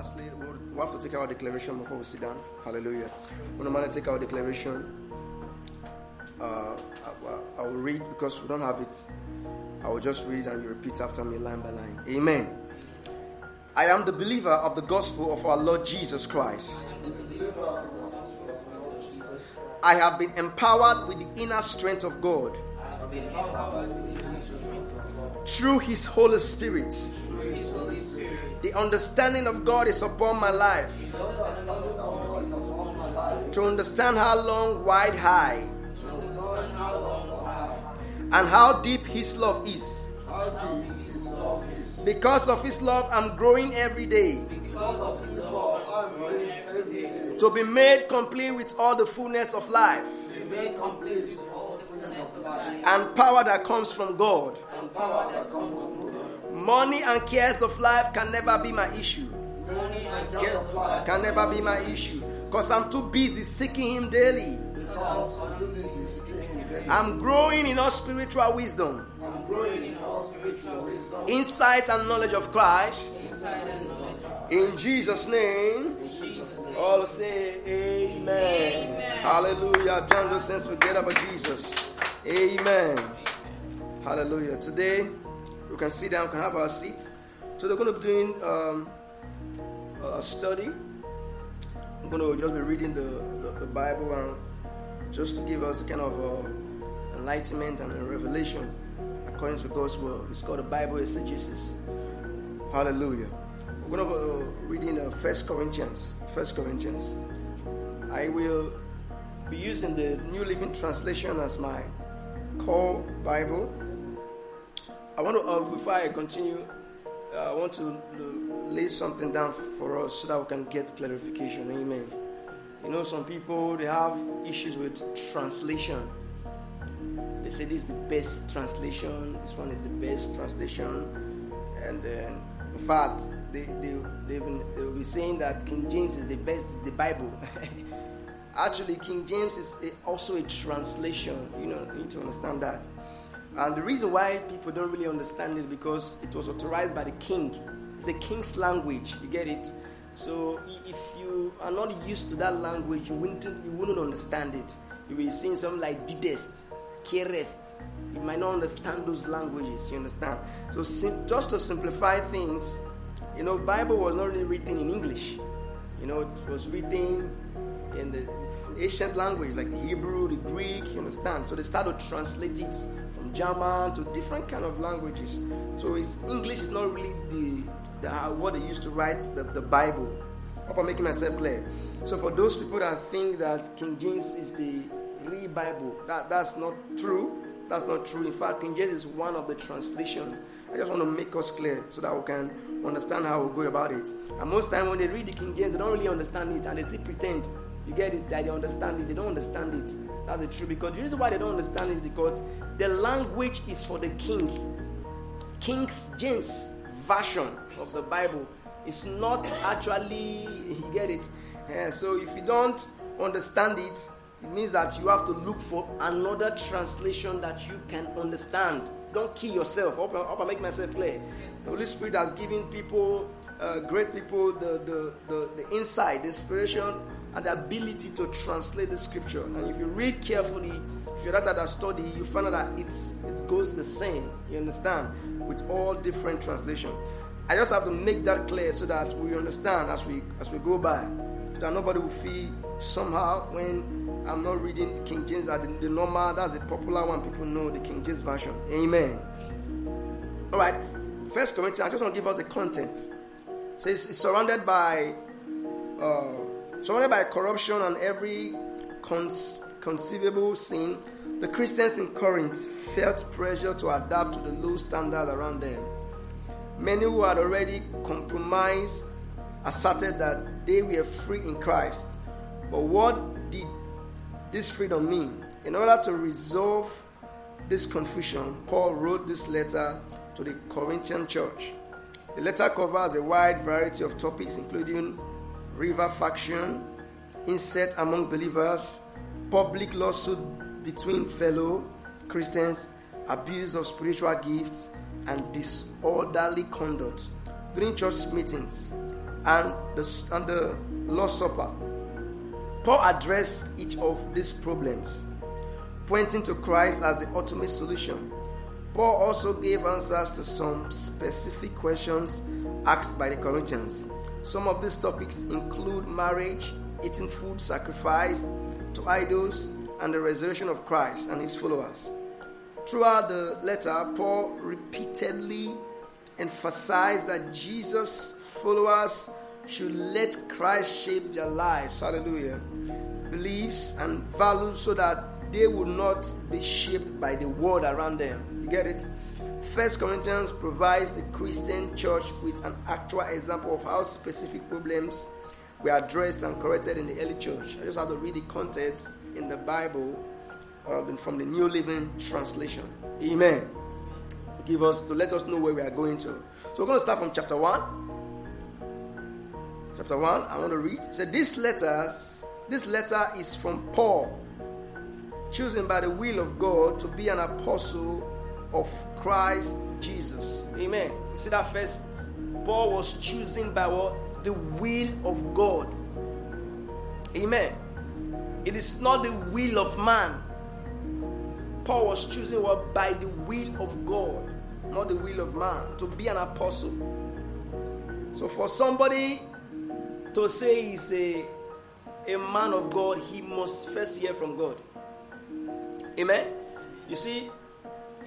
Lastly, we have to take our declaration before we sit down. Hallelujah. We normally take our declaration. Uh, I, I will read because we don't have it. I will just read and you repeat after me line by line. Amen. I am the believer of the gospel of our Lord Jesus Christ. I have been empowered with the inner strength of God through His Holy Spirit. The understanding of God is upon my life. To understand how long, wide, high, and how deep His love is. Because of His love, I'm growing every day. To be made complete with all the fullness of life. And power that comes from God. Money and cares of life can never be my issue. Can never be my issue. Because I'm too busy seeking Him daily. I'm growing in all spiritual wisdom. Insight and knowledge of Christ. In Jesus' name. All say amen. amen. Hallelujah. John the sense forget about Jesus. Amen. Hallelujah. Today we can sit down, we can have our seats. So they're going to be doing um, a study. I'm going to just be reading the, the, the Bible and just to give us a kind of uh, enlightenment and a revelation according to God's word. It's called the Bible exegesis. Hallelujah. We're going to be uh, reading uh, First Corinthians. First Corinthians. I will be using the New Living Translation as my core Bible. I want to, uh, before I continue, uh, I want to lay something down for us so that we can get clarification. Amen. You know, some people they have issues with translation. They say this is the best translation. This one is the best translation, and then in fact, they they they will be saying that King James is the best, is the Bible. Actually, King James is also a translation. You know, you need to understand that. And the reason why people don't really understand it because it was authorized by the king. It's the king's language. You get it? So if you are not used to that language, you wouldn't you wouldn't understand it. You will be seeing something like didest, carest. You might not understand those languages. You understand? So sim- just to simplify things, you know, Bible was not really written in English. You know, it was written the ancient language like the Hebrew, the Greek. You understand? So they started to translate it from German to different kind of languages. So it's English is not really the, the uh, what they used to write the, the Bible. Hope I'm making myself clear. So for those people that think that King James is the real Bible, that, that's not true. That's not true. In fact, King James is one of the translation. I just want to make us clear so that we can understand how we go about it. And most time when they read the King James, they don't really understand it and they still pretend. You get it that they understand it. They don't understand it. That's the truth. Because the reason why they don't understand it is because the language is for the king. King James version of the Bible is not actually you get it. Yeah, so if you don't understand it, it means that you have to look for another translation that you can understand. Don't kill yourself. Hope, hope I make myself clear. The Holy Spirit has given people, uh, great people, the, the, the, the insight, the inspiration, and the ability to translate the scripture. And if you read carefully, if you're at that study, you find out that it's, it goes the same. You understand? With all different translation. I just have to make that clear so that we understand as we as we go by, so that nobody will feel somehow when I'm not reading King James at the, the normal. That's the popular one. People know the King James version. Amen. All right. First Corinthians. I just want to give us the content. So it's, it's surrounded by uh, surrounded by corruption and every conceivable sin. The Christians in Corinth felt pressure to adapt to the low standard around them. Many who had already compromised asserted that they were free in Christ. But what did this freedom mean? In order to resolve this confusion, Paul wrote this letter to the Corinthian church. The letter covers a wide variety of topics, including river faction, incest among believers, public lawsuit between fellow Christians, abuse of spiritual gifts, and disorderly conduct during church meetings. and the, and the Lord's Supper. Paul addressed each of these problems, pointing to Christ as the ultimate solution. Paul also gave answers to some specific questions asked by the Corinthians. Some of these topics include marriage, eating food sacrificed to idols, and the resurrection of Christ and his followers. Throughout the letter, Paul repeatedly emphasized that Jesus' followers should let Christ shape their lives, hallelujah, beliefs and values so that they would not be shaped by the world around them. You get it? First Corinthians provides the Christian church with an actual example of how specific problems were addressed and corrected in the early church. I just have to read the context in the Bible uh, from the New Living Translation. Amen. Give us to let us know where we are going to. So we're going to start from chapter one. Chapter one. I want to read. So this letters, this letter is from Paul, chosen by the will of God to be an apostle of Christ Jesus. Amen. You see that first? Paul was chosen by what? The will of God. Amen. It is not the will of man. Paul was chosen what? By the will of God, not the will of man, to be an apostle. So for somebody to say he's a, a man of God, he must first hear from God. Amen. You see,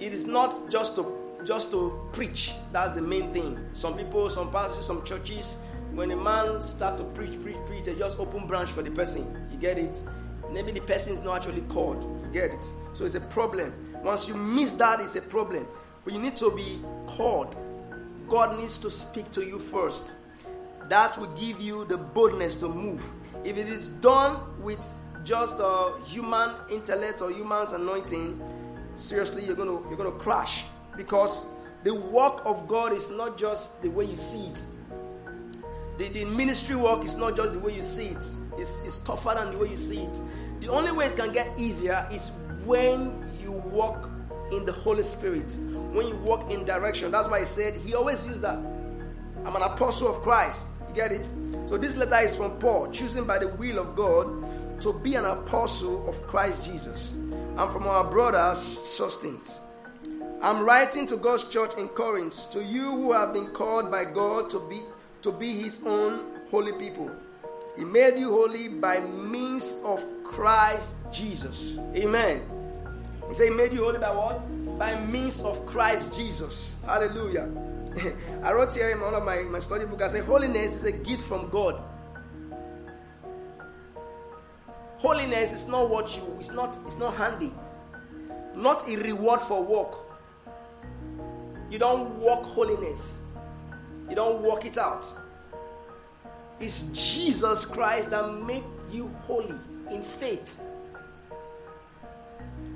it is not just to just to preach. That's the main thing. Some people, some pastors, some churches, when a man start to preach, preach, preach, they just open branch for the person. You get it? Maybe the person is not actually called. You get it? So it's a problem. Once you miss that, it's a problem. But you need to be called. God needs to speak to you first. That will give you the boldness to move. If it is done with just a human intellect or human's anointing, seriously you're gonna you're gonna crash because the work of God is not just the way you see it. The, the ministry work is not just the way you see it. It's, it's tougher than the way you see it. The only way it can get easier is when you walk in the Holy Spirit, when you walk in direction. That's why I said he always used that. I'm an apostle of Christ. You get it? So this letter is from Paul, chosen by the will of God to be an apostle of Christ Jesus and from our brothers Sosthenes. I'm writing to God's church in Corinth, to you who have been called by God to be to be his own holy people. He made you holy by means of Christ Jesus. Amen. He said he made you holy by what? By means of Christ Jesus. Hallelujah. I wrote here in one of my, my study book, I say holiness is a gift from God. Holiness is not what you, it's not, it's not handy. Not a reward for work. You don't work holiness. You don't work it out. It's Jesus Christ that make you holy in faith.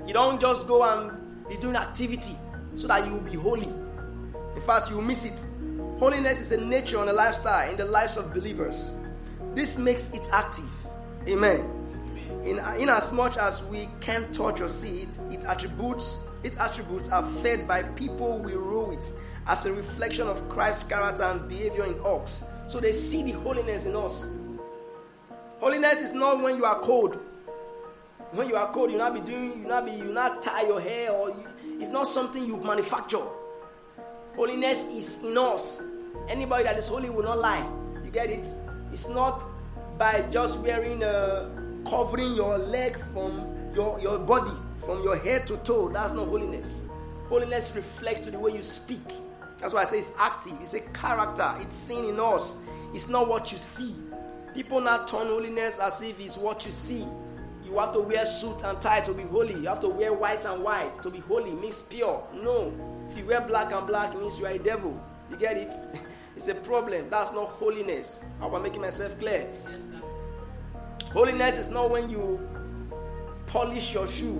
You don't just go and be doing activity so that you will be holy. In fact, you miss it. Holiness is a nature and a lifestyle in the lives of believers. This makes it active. Amen in, in as much as we can't touch or see it, it attributes its attributes are fed by people we rule with as a reflection of Christ's character and behavior in us. So they see the holiness in us. Holiness is not when you are cold. When you are cold, you not be doing, you not be, you not tie your hair, or you, it's not something you manufacture. Holiness is in us. Anybody that is holy will not lie. You get it? It's not by just wearing a covering your leg from your, your body, from your head to toe. That's not holiness. Holiness reflects to the way you speak. That's why I say it's active. It's a character. It's seen in us. It's not what you see. People now turn holiness as if it's what you see. You have to wear suit and tie to be holy. You have to wear white and white to be holy. Means pure. No. If you wear black and black, it means you are a devil. You get it? it's a problem. That's not holiness. I am making myself clear? Holiness is not when you polish your shoe.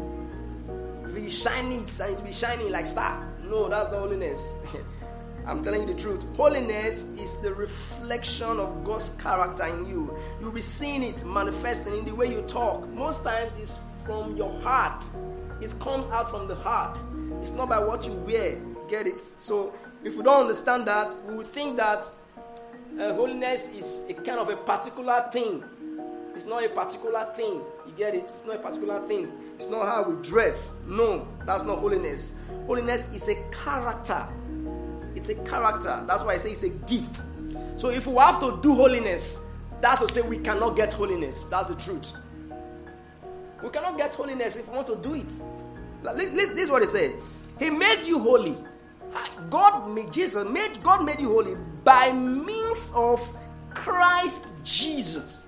You shine it and it be shining like star. No, that's not holiness. I'm telling you the truth. Holiness is the reflection of God's character in you. You'll be seeing it manifesting in the way you talk. Most times it's from your heart. It comes out from the heart. It's not by what you wear. Get it? So if we don't understand that, we think that uh, holiness is a kind of a particular thing. It's not a particular thing. You get it? It's not a particular thing. It's not how we dress. No, that's not holiness. Holiness is a character. It's a character. That's why I say it's a gift. So if we have to do holiness, that's to say we cannot get holiness. That's the truth. We cannot get holiness if we want to do it. This is what he said. He made you holy. God made Jesus made God made you holy by means of Christ Jesus.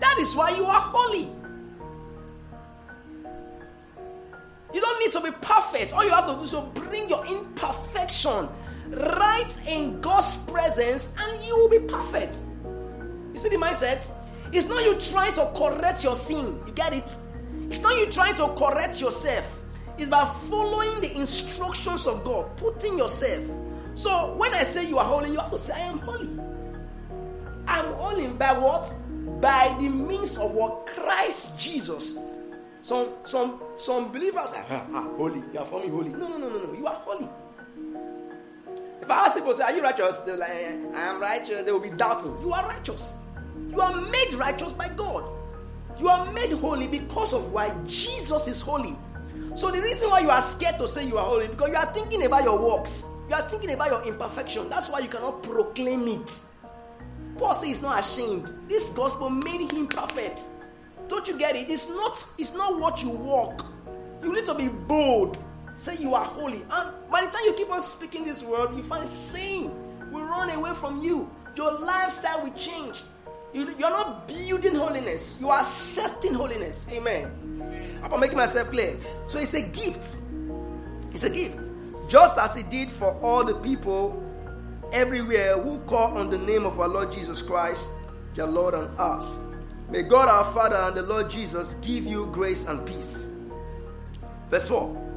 That is why you are holy. You don't need to be perfect. All you have to do is to bring your imperfection right in God's presence and you will be perfect. You see the mindset? It's not you trying to correct your sin. You get it? It's not you trying to correct yourself. It's by following the instructions of God, putting yourself. So when I say you are holy, you have to say, I am holy. I'm holy by what? By the means of what Christ Jesus. Some some some believers are ah, ah, holy. You are for me holy. No, no, no, no, no. You are holy. If I ask people, say, Are you righteous? They're like, I am righteous. They will be doubting. You are righteous. You are made righteous by God. You are made holy because of why Jesus is holy. So the reason why you are scared to say you are holy because you are thinking about your works. You are thinking about your imperfection. That's why you cannot proclaim it. Paul says he's not ashamed. This gospel made him perfect. Don't you get it? It's not, it's not what you walk. You need to be bold. Say you are holy. And by the time you keep on speaking this word, you find sin will run away from you. Your lifestyle will change. You, you're not building holiness, you are accepting holiness. Amen. Amen. I'm making myself clear. So it's a gift. It's a gift. Just as it did for all the people everywhere who call on the name of our Lord Jesus Christ, their Lord and us. May God our Father and the Lord Jesus give you grace and peace. Verse 4.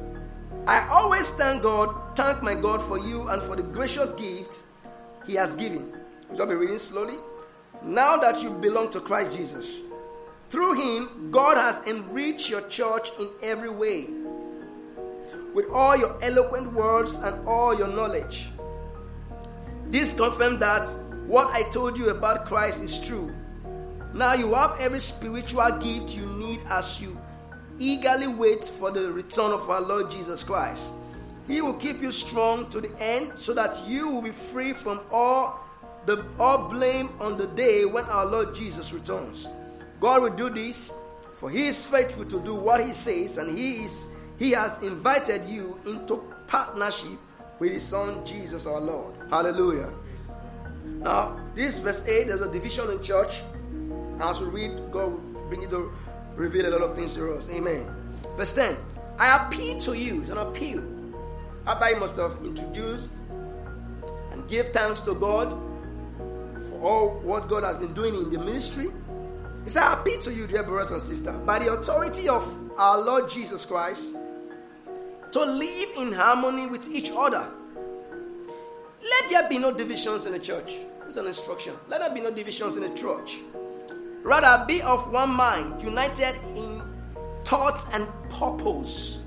I always thank God, thank my God for you and for the gracious gifts He has given. Shall be reading slowly. Now that you belong to Christ Jesus, through Him, God has enriched your church in every way with all your eloquent words and all your knowledge. This confirms that what I told you about Christ is true. Now you have every spiritual gift you need as you eagerly wait for the return of our Lord Jesus Christ. He will keep you strong to the end so that you will be free from all the all blame on the day when our Lord Jesus returns. God will do this for he is faithful to do what he says and he is he has invited you into partnership with his son Jesus our Lord. Hallelujah. Now, this verse 8, there's a division in church. As we read, God will bring it to reveal a lot of things to us. Amen. Verse 10 I appeal to you, it's an appeal. He must have introduced and give thanks to God for all what God has been doing in the ministry. He said, I appeal to you, dear brothers and sisters, by the authority of our Lord Jesus Christ, to live in harmony with each other. Let there be no divisions in the church. It's an instruction. Let there be no divisions in the church. Rather, be of one mind, united in thoughts and purpose.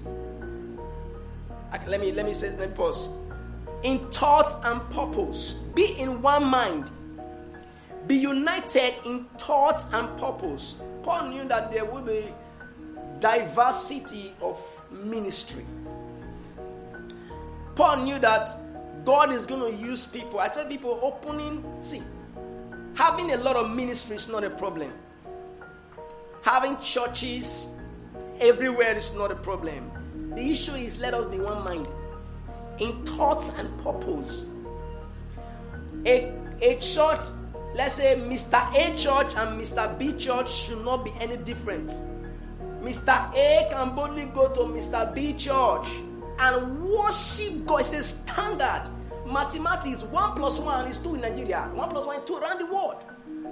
Let me let me say let me pause. In thoughts and purpose, be in one mind. Be united in thoughts and purpose. Paul knew that there would be diversity of ministry. Paul knew that God is going to use people. I tell people opening, see, Having a lot of ministry is not a problem. Having churches everywhere is not a problem. The issue is let us be one mind in thoughts and purpose. A, a church, let's say Mr. A church and Mr. B church should not be any different. Mr. A can boldly go to Mr. B church and worship God. It's a standard. Mathematics, one plus one is two in Nigeria, one plus one is two around the world.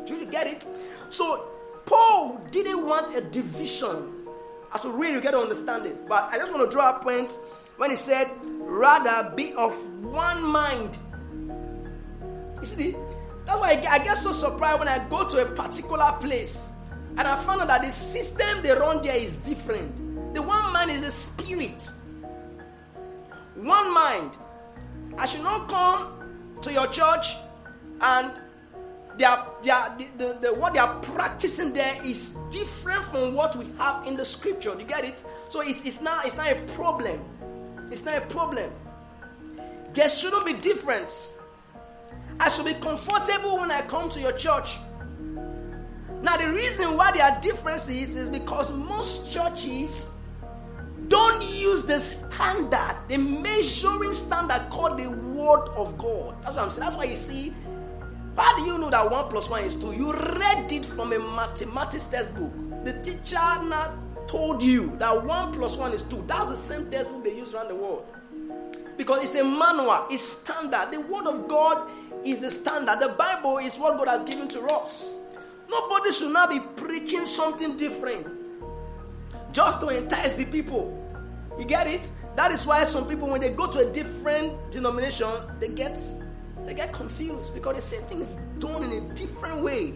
Do you get it? So Paul didn't want a division. As we really get to understand it. But I just want to draw a point when he said, rather be of one mind. You see, that's why I get so surprised when I go to a particular place and I found out that the system they run there is different. The one mind is a spirit. One mind. I should not come to your church and they are, they are, the, the, the, what they are practicing there is different from what we have in the scripture. You get it? So it's, it's, not, it's not a problem. It's not a problem. There shouldn't be difference. I should be comfortable when I come to your church. Now, the reason why there are differences is because most churches don't use the standard, the measuring standard called the Word of God. That's what I'm saying. That's why you see how do you know that 1 plus 1 is 2? You read it from a mathematics textbook. The teacher now told you that 1 plus 1 is 2. That's the same textbook they use around the world. Because it's a manual, it's standard. The Word of God is the standard. The Bible is what God has given to us. Nobody should now be preaching something different just to entice the people. You get it? That is why some people, when they go to a different denomination, they get they get confused because they same things done in a different way.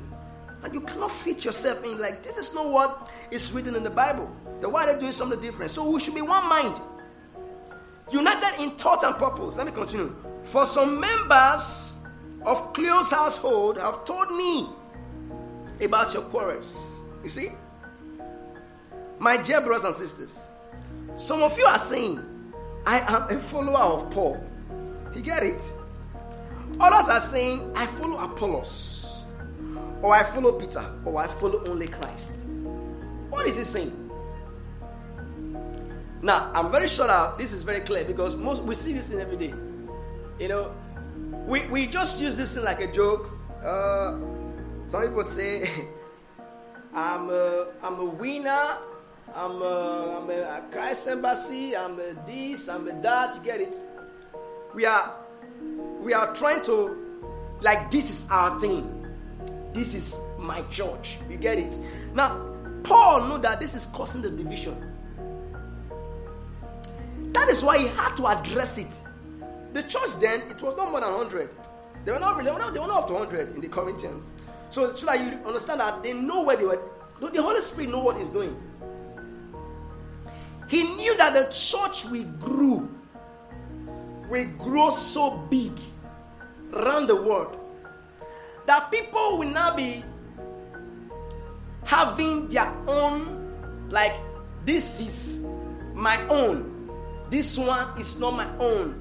And you cannot fit yourself in like this is not what is written in the Bible. The why they're doing something different. So we should be one mind. United in thought and purpose. Let me continue. For some members of Chloe's household have told me about your quarrels. You see? My dear brothers and sisters, some of you are saying, I am a follower of Paul. You get it? Others are saying, I follow Apollos, or I follow Peter, or I follow only Christ. What is he saying? Now, I'm very sure that this is very clear because most we see this in every day. You know, we, we just use this in like a joke. Uh, some people say, I'm a, I'm a winner, I'm a, I'm a Christ embassy, I'm a this, I'm a that, you get it? We are we are trying to like this is our thing. This is my church. You get it? Now, Paul knew that this is causing the division. That is why he had to address it. The church then, it was not more than 100. They were not really, they were not up to 100 in the Corinthians. So, so that you understand that they know where they were. The Holy Spirit know what He's doing. He knew that the church will grow, will grow so big around the world that people will now be having their own, like, this is my own, this one is not my own.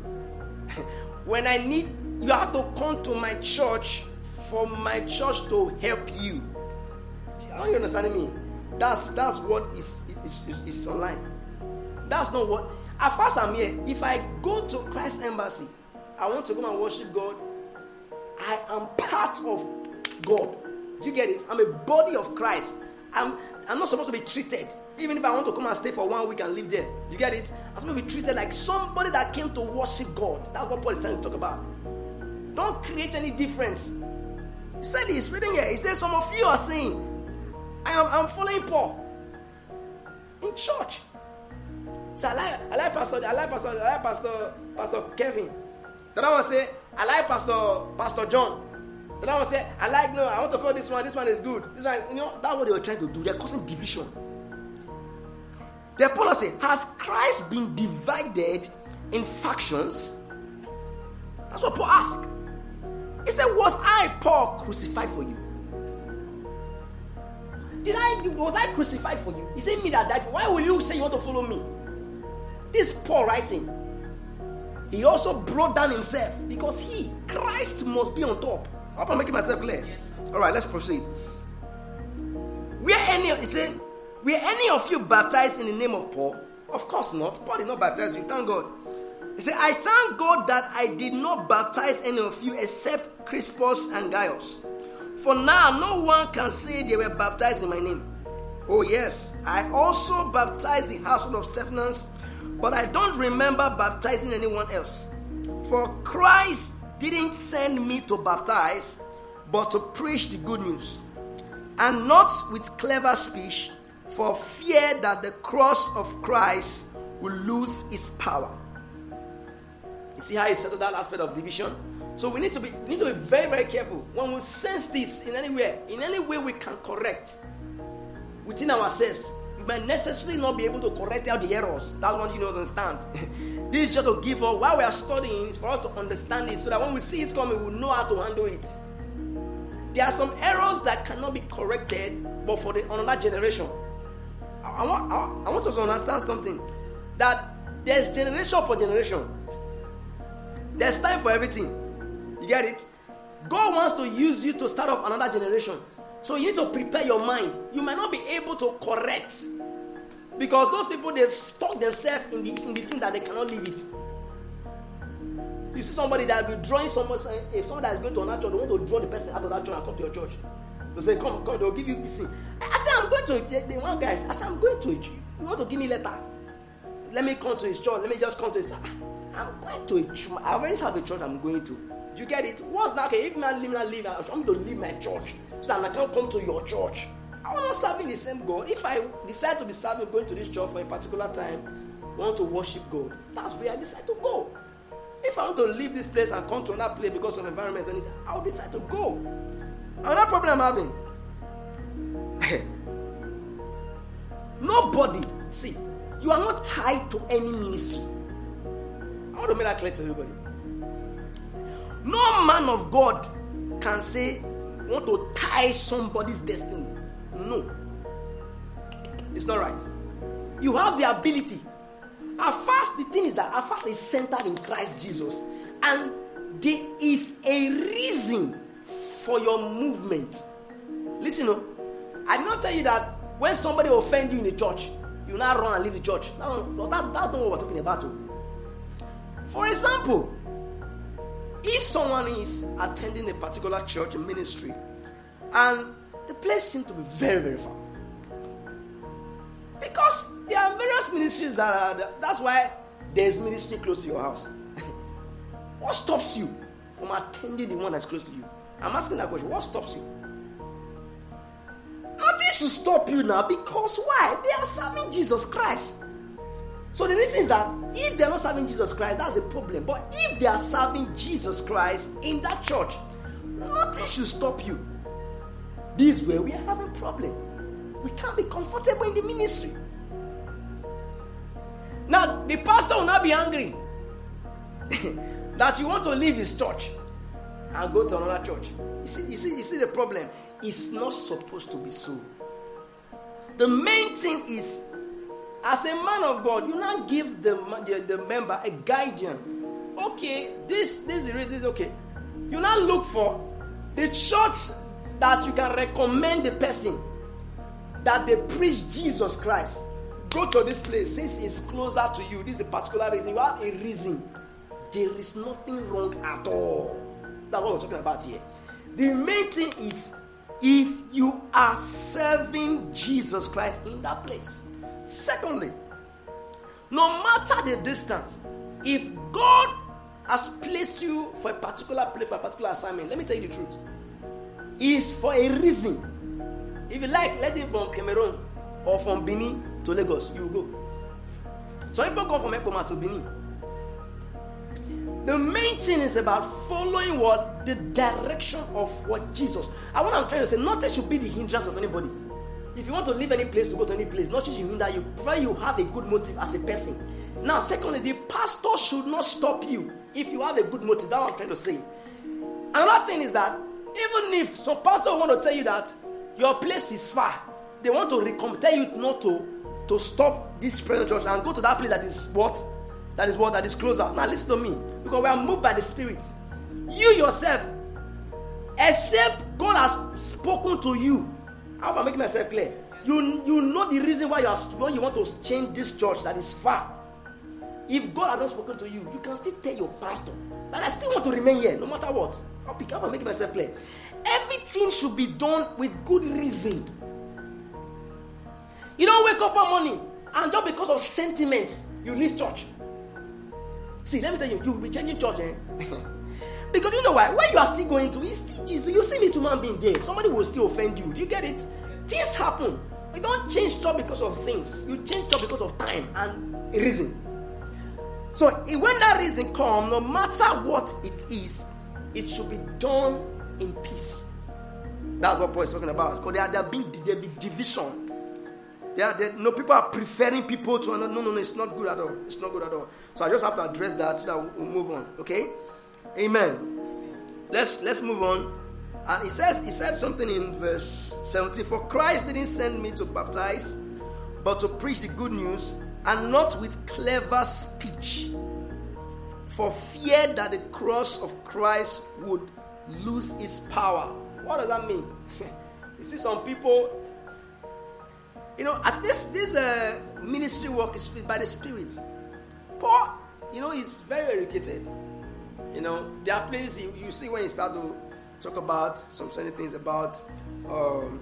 when I need, you have to come to my church for my church to help you. Are you understanding me? That's that's what is is, is, is online. That's not what. As far as I'm here, if I go to Christ Embassy, I want to come and worship God. I am part of God. Do you get it? I'm a body of Christ. I'm I'm not supposed to be treated. Even if I want to come and stay for one week and live there. Do you get it? I'm supposed to be treated like somebody that came to worship God. That's what Paul is trying to talk about. Don't create any difference. He said he's reading here. He says some of you are saying, I am I'm following Paul in church. So I like I like Pastor I like Pastor I like Pastor Pastor Kevin. I want to say I like Pastor Pastor John. I want to say I like no I want to follow this one. This one is good. This one you know that's what they were trying to do. They're causing division. The say has Christ been divided in factions? That's what Paul asked. He said, Was I Paul crucified for you? Did I was I crucified for you? He said me that died for. Why will you say you want to follow me? This Paul writing. He also brought down himself because he, Christ, must be on top. I hope I'm making myself clear. Yes, All right, let's proceed. Were any, he said, were any of you baptized in the name of Paul? Of course not. Paul did not baptize you. Thank God. He said, I thank God that I did not baptize any of you except Crispus and Gaius. For now, no one can say they were baptized in my name. Oh, yes, I also baptized the household of Stephanas but I don't remember baptizing anyone else. For Christ didn't send me to baptize, but to preach the good news. And not with clever speech, for fear that the cross of Christ will lose its power. You see how he settled that aspect of division? So we need to be need to be very, very careful. When we sense this in anywhere, in any way we can correct within ourselves, might necessarily not be able to correct out the errors. That's one you don't understand. this is just to give us while we are studying, it's for us to understand it so that when we see it coming, we'll know how to handle it. there are some errors that cannot be corrected, but for the another generation. I, I want, I, I want us to understand something that there's generation upon generation. There's time for everything. You get it? God wants to use you to start up another generation. So you need to prepare your mind. You might not be able to correct because those people they've stuck themselves in the in the thing that they cannot leave it. So you see somebody that will be drawing someone, if someone that is going to another church, they want to draw the person out of that church and come to your church. They say, Come, come, they'll give you this thing. I say, I'm going to the one guys, I say, I'm going to. You want to give me letter? Let me come to his church. Let me just come to his church. Ah, I'm going to a church. I already have a church I'm going to. Do you get it? What's that? Okay, if I leave, I leave. I want to leave my church so that I can come to your church. I'm not serving the same God. If I decide to be serving, going to this church for a particular time, want to worship God, that's where I decide to go. If I want to leave this place and come to another place because of environment, I'll decide to go. Another problem I'm having. Nobody, see, you are not tied to any ministry. I want to make that clear to everybody. No man of God can say, want to tie somebody's destiny. No. It's not right. You have the ability. At first, the thing is that at first is centered in Christ Jesus. And there is a reason for your movement. Listen, no, I did not tell you that when somebody offend you in the church, you now run and leave the church. No, that, that's not what we're talking about. Oh. For example, if someone is attending a particular church ministry and the place seems to be very, very far, because there are various ministries that are, that's why there's ministry close to your house. what stops you from attending the one that's close to you? I'm asking that question. What stops you? Nothing should stop you now because why? They are serving Jesus Christ. So the reason is that if they're not serving Jesus Christ, that's the problem. But if they are serving Jesus Christ in that church, nothing should stop you. This way we are having problem. We can't be comfortable in the ministry. Now the pastor will not be angry that you want to leave his church and go to another church. You see, you see, you see the problem. It's not supposed to be so. The main thing is, as a man of God, you not give the, the, the member a guardian. Okay, this this is this okay. You not look for the church that you can recommend the person that they preach Jesus Christ. Go to this place since it's closer to you. This is a particular reason. You have a reason. There is nothing wrong at all. That's what we're talking about here. The main thing is if you are serving Jesus Christ in that place. Secondly, no matter the distance, if God has placed you for a particular place, for a particular assignment, let me tell you the truth. It's for a reason. If you like, let it from Cameroon or from Benin to Lagos, you go. Some people come from Ekpoma to Benin. The main thing is about following what the direction of what Jesus. I want I'm trying to say, nothing should be the hindrance of anybody. If you want to leave any place to go to any place, nothing should hinder you, provided you have a good motive as a person. Now, secondly, the pastor should not stop you if you have a good motive. That's what I'm trying to say. Another thing is that even if some pastor want to tell you that your place is far, they want to tell you not to to stop this present church and go to that place that is what that is what that is closer. Now listen to me. Because we are moved by the Spirit. You yourself, except God has spoken to you. I hope I'm making myself clear. You, you know the reason why you are when you want to change this church that is far. If God has not spoken to you, you can still tell your pastor that I still want to remain here, no matter what. I'll pick up and make myself clear. Everything should be done with good reason. You don't wake up one morning and just because of sentiments, you leave church. See, let me tell you, you will be changing church, eh? because you know why? When you are still going to, it's still Jesus. You see little man being there, somebody will still offend you. Do you get it? Things happen. You don't change church because of things. You change church because of time and a reason. So when that reason comes, no matter what it is, it should be done in peace. That's what Paul is talking about. Because there, there being there be division they, no, people are preferring people to another. No, no, no, it's not good at all. It's not good at all. So I just have to address that so that we'll move on. Okay? Amen. Let's let's move on. And he says he said something in verse 17. For Christ didn't send me to baptize, but to preach the good news, and not with clever speech, for fear that the cross of Christ would lose its power. What does that mean? you see, some people, you know, as this this uh, ministry work is by the Spirit. Paul, you know, he's very educated. You know, there are places you, you see when you start to talk about some certain things about um,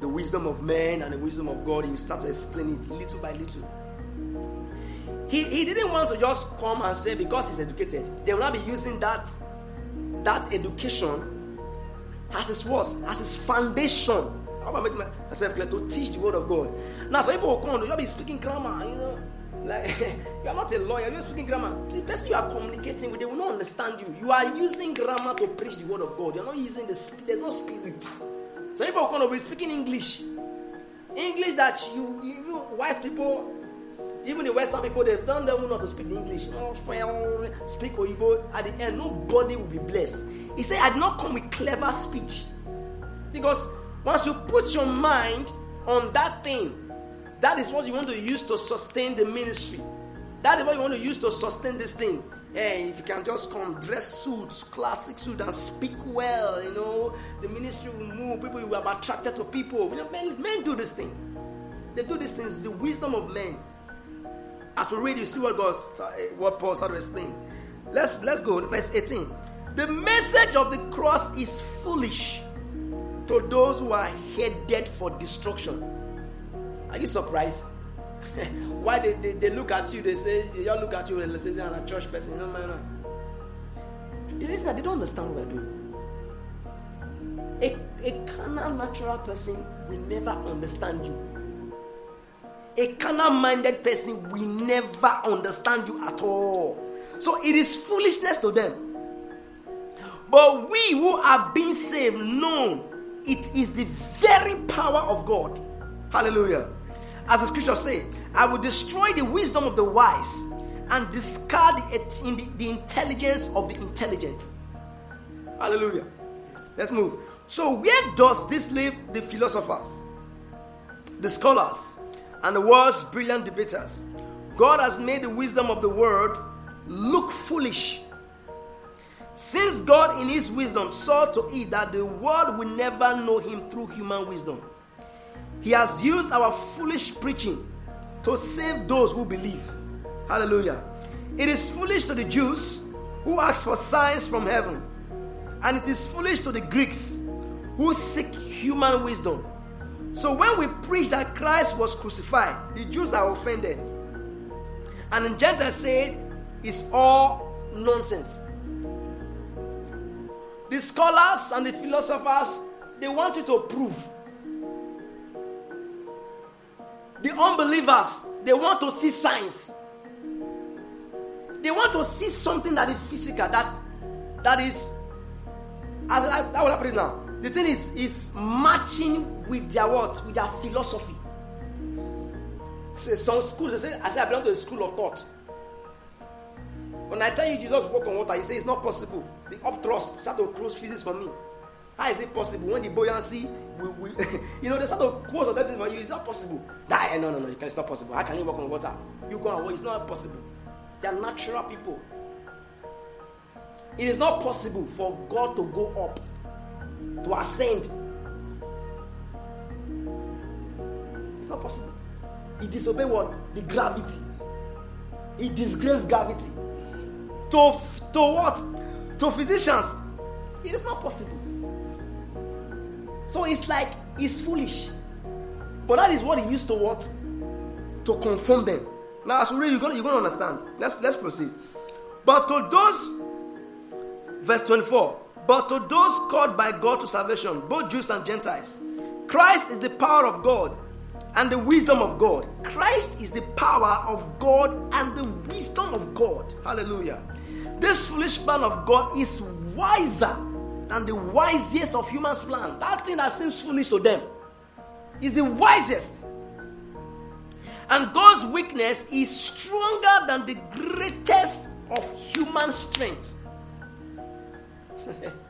the wisdom of man and the wisdom of God. You start to explain it little by little. He, he didn't want to just come and say because he's educated, they will not be using that that education as his was as his foundation. How about making myself clear to teach the word of God? Now, some people will come, you'll be speaking grammar, you know. Like you are not a lawyer, you're speaking grammar. The person you are communicating with, they will not understand you. You are using grammar to preach the word of God. You're not using the spirit. There's no spirit. So people are going to be speaking English. English that you, you, you white people, even the Western people, they've done them not to speak English. Oh, speak Oyibo. At the end, nobody will be blessed. He said, I did not come with clever speech. Because once you put your mind on that thing, that is what you want to use to sustain the ministry. That is what you want to use to sustain this thing. Hey, if you can just come dress suits, classic suit, and speak well, you know, the ministry will move. People will be attracted to people. You know, men, men do this thing. They do these things. It's the wisdom of men. As we read, you see what God, what Paul started to explain. Let's let's go. Verse 18. The message of the cross is foolish to those who are headed for destruction are you surprised? Why they, they, they, look at you, they say, they all look at you and they say, I'm a church person. No, man, no. The reason that they don't understand what we're doing. A, a carnal, natural person will never understand you. A carnal minded person will never understand you at all. So it is foolishness to them. But we who are being saved know it is the very power of God. Hallelujah. As the scriptures say, I will destroy the wisdom of the wise and discard it in the, the intelligence of the intelligent. Hallelujah. Let's move. So, where does this leave the philosophers, the scholars, and the world's brilliant debaters? God has made the wisdom of the world look foolish. Since God, in His wisdom, saw to it that the world will never know Him through human wisdom, he has used our foolish preaching to save those who believe. Hallelujah. It is foolish to the Jews who ask for signs from heaven, and it is foolish to the Greeks who seek human wisdom. So when we preach that Christ was crucified, the Jews are offended. And the Gentiles say it's all nonsense. The scholars and the philosophers, they want you to prove The unbelievers, they want to see signs. They want to see something that is physical, that that is as I, that will happen now. The thing is is matching with their what? With their philosophy. So some schools they say, I say I belong to a school of thought. When I tell you Jesus walk on water, you say it's not possible. The upthrust start to close physics for me. How is it possible when the buoyancy will, will you know, they start to quote certain for you? It's not possible. Die. Eh, no, no, no, it's not possible. How can you walk on water? You go and walk. It's not possible. They are natural people. It is not possible for God to go up, to ascend. It's not possible. He disobey what? The gravity. He disgrace gravity. To, to what? To physicians. It is not possible. So it's like it's foolish. But that is what he used to what? To confirm them. Now, as we read, you're you're gonna understand. Let's let's proceed. But to those, verse 24, but to those called by God to salvation, both Jews and Gentiles, Christ is the power of God and the wisdom of God. Christ is the power of God and the wisdom of God. Hallelujah. This foolish man of God is wiser than the wisest of humans' plan. That thing that seems foolish to them is the wisest. And God's weakness is stronger than the greatest of human strength.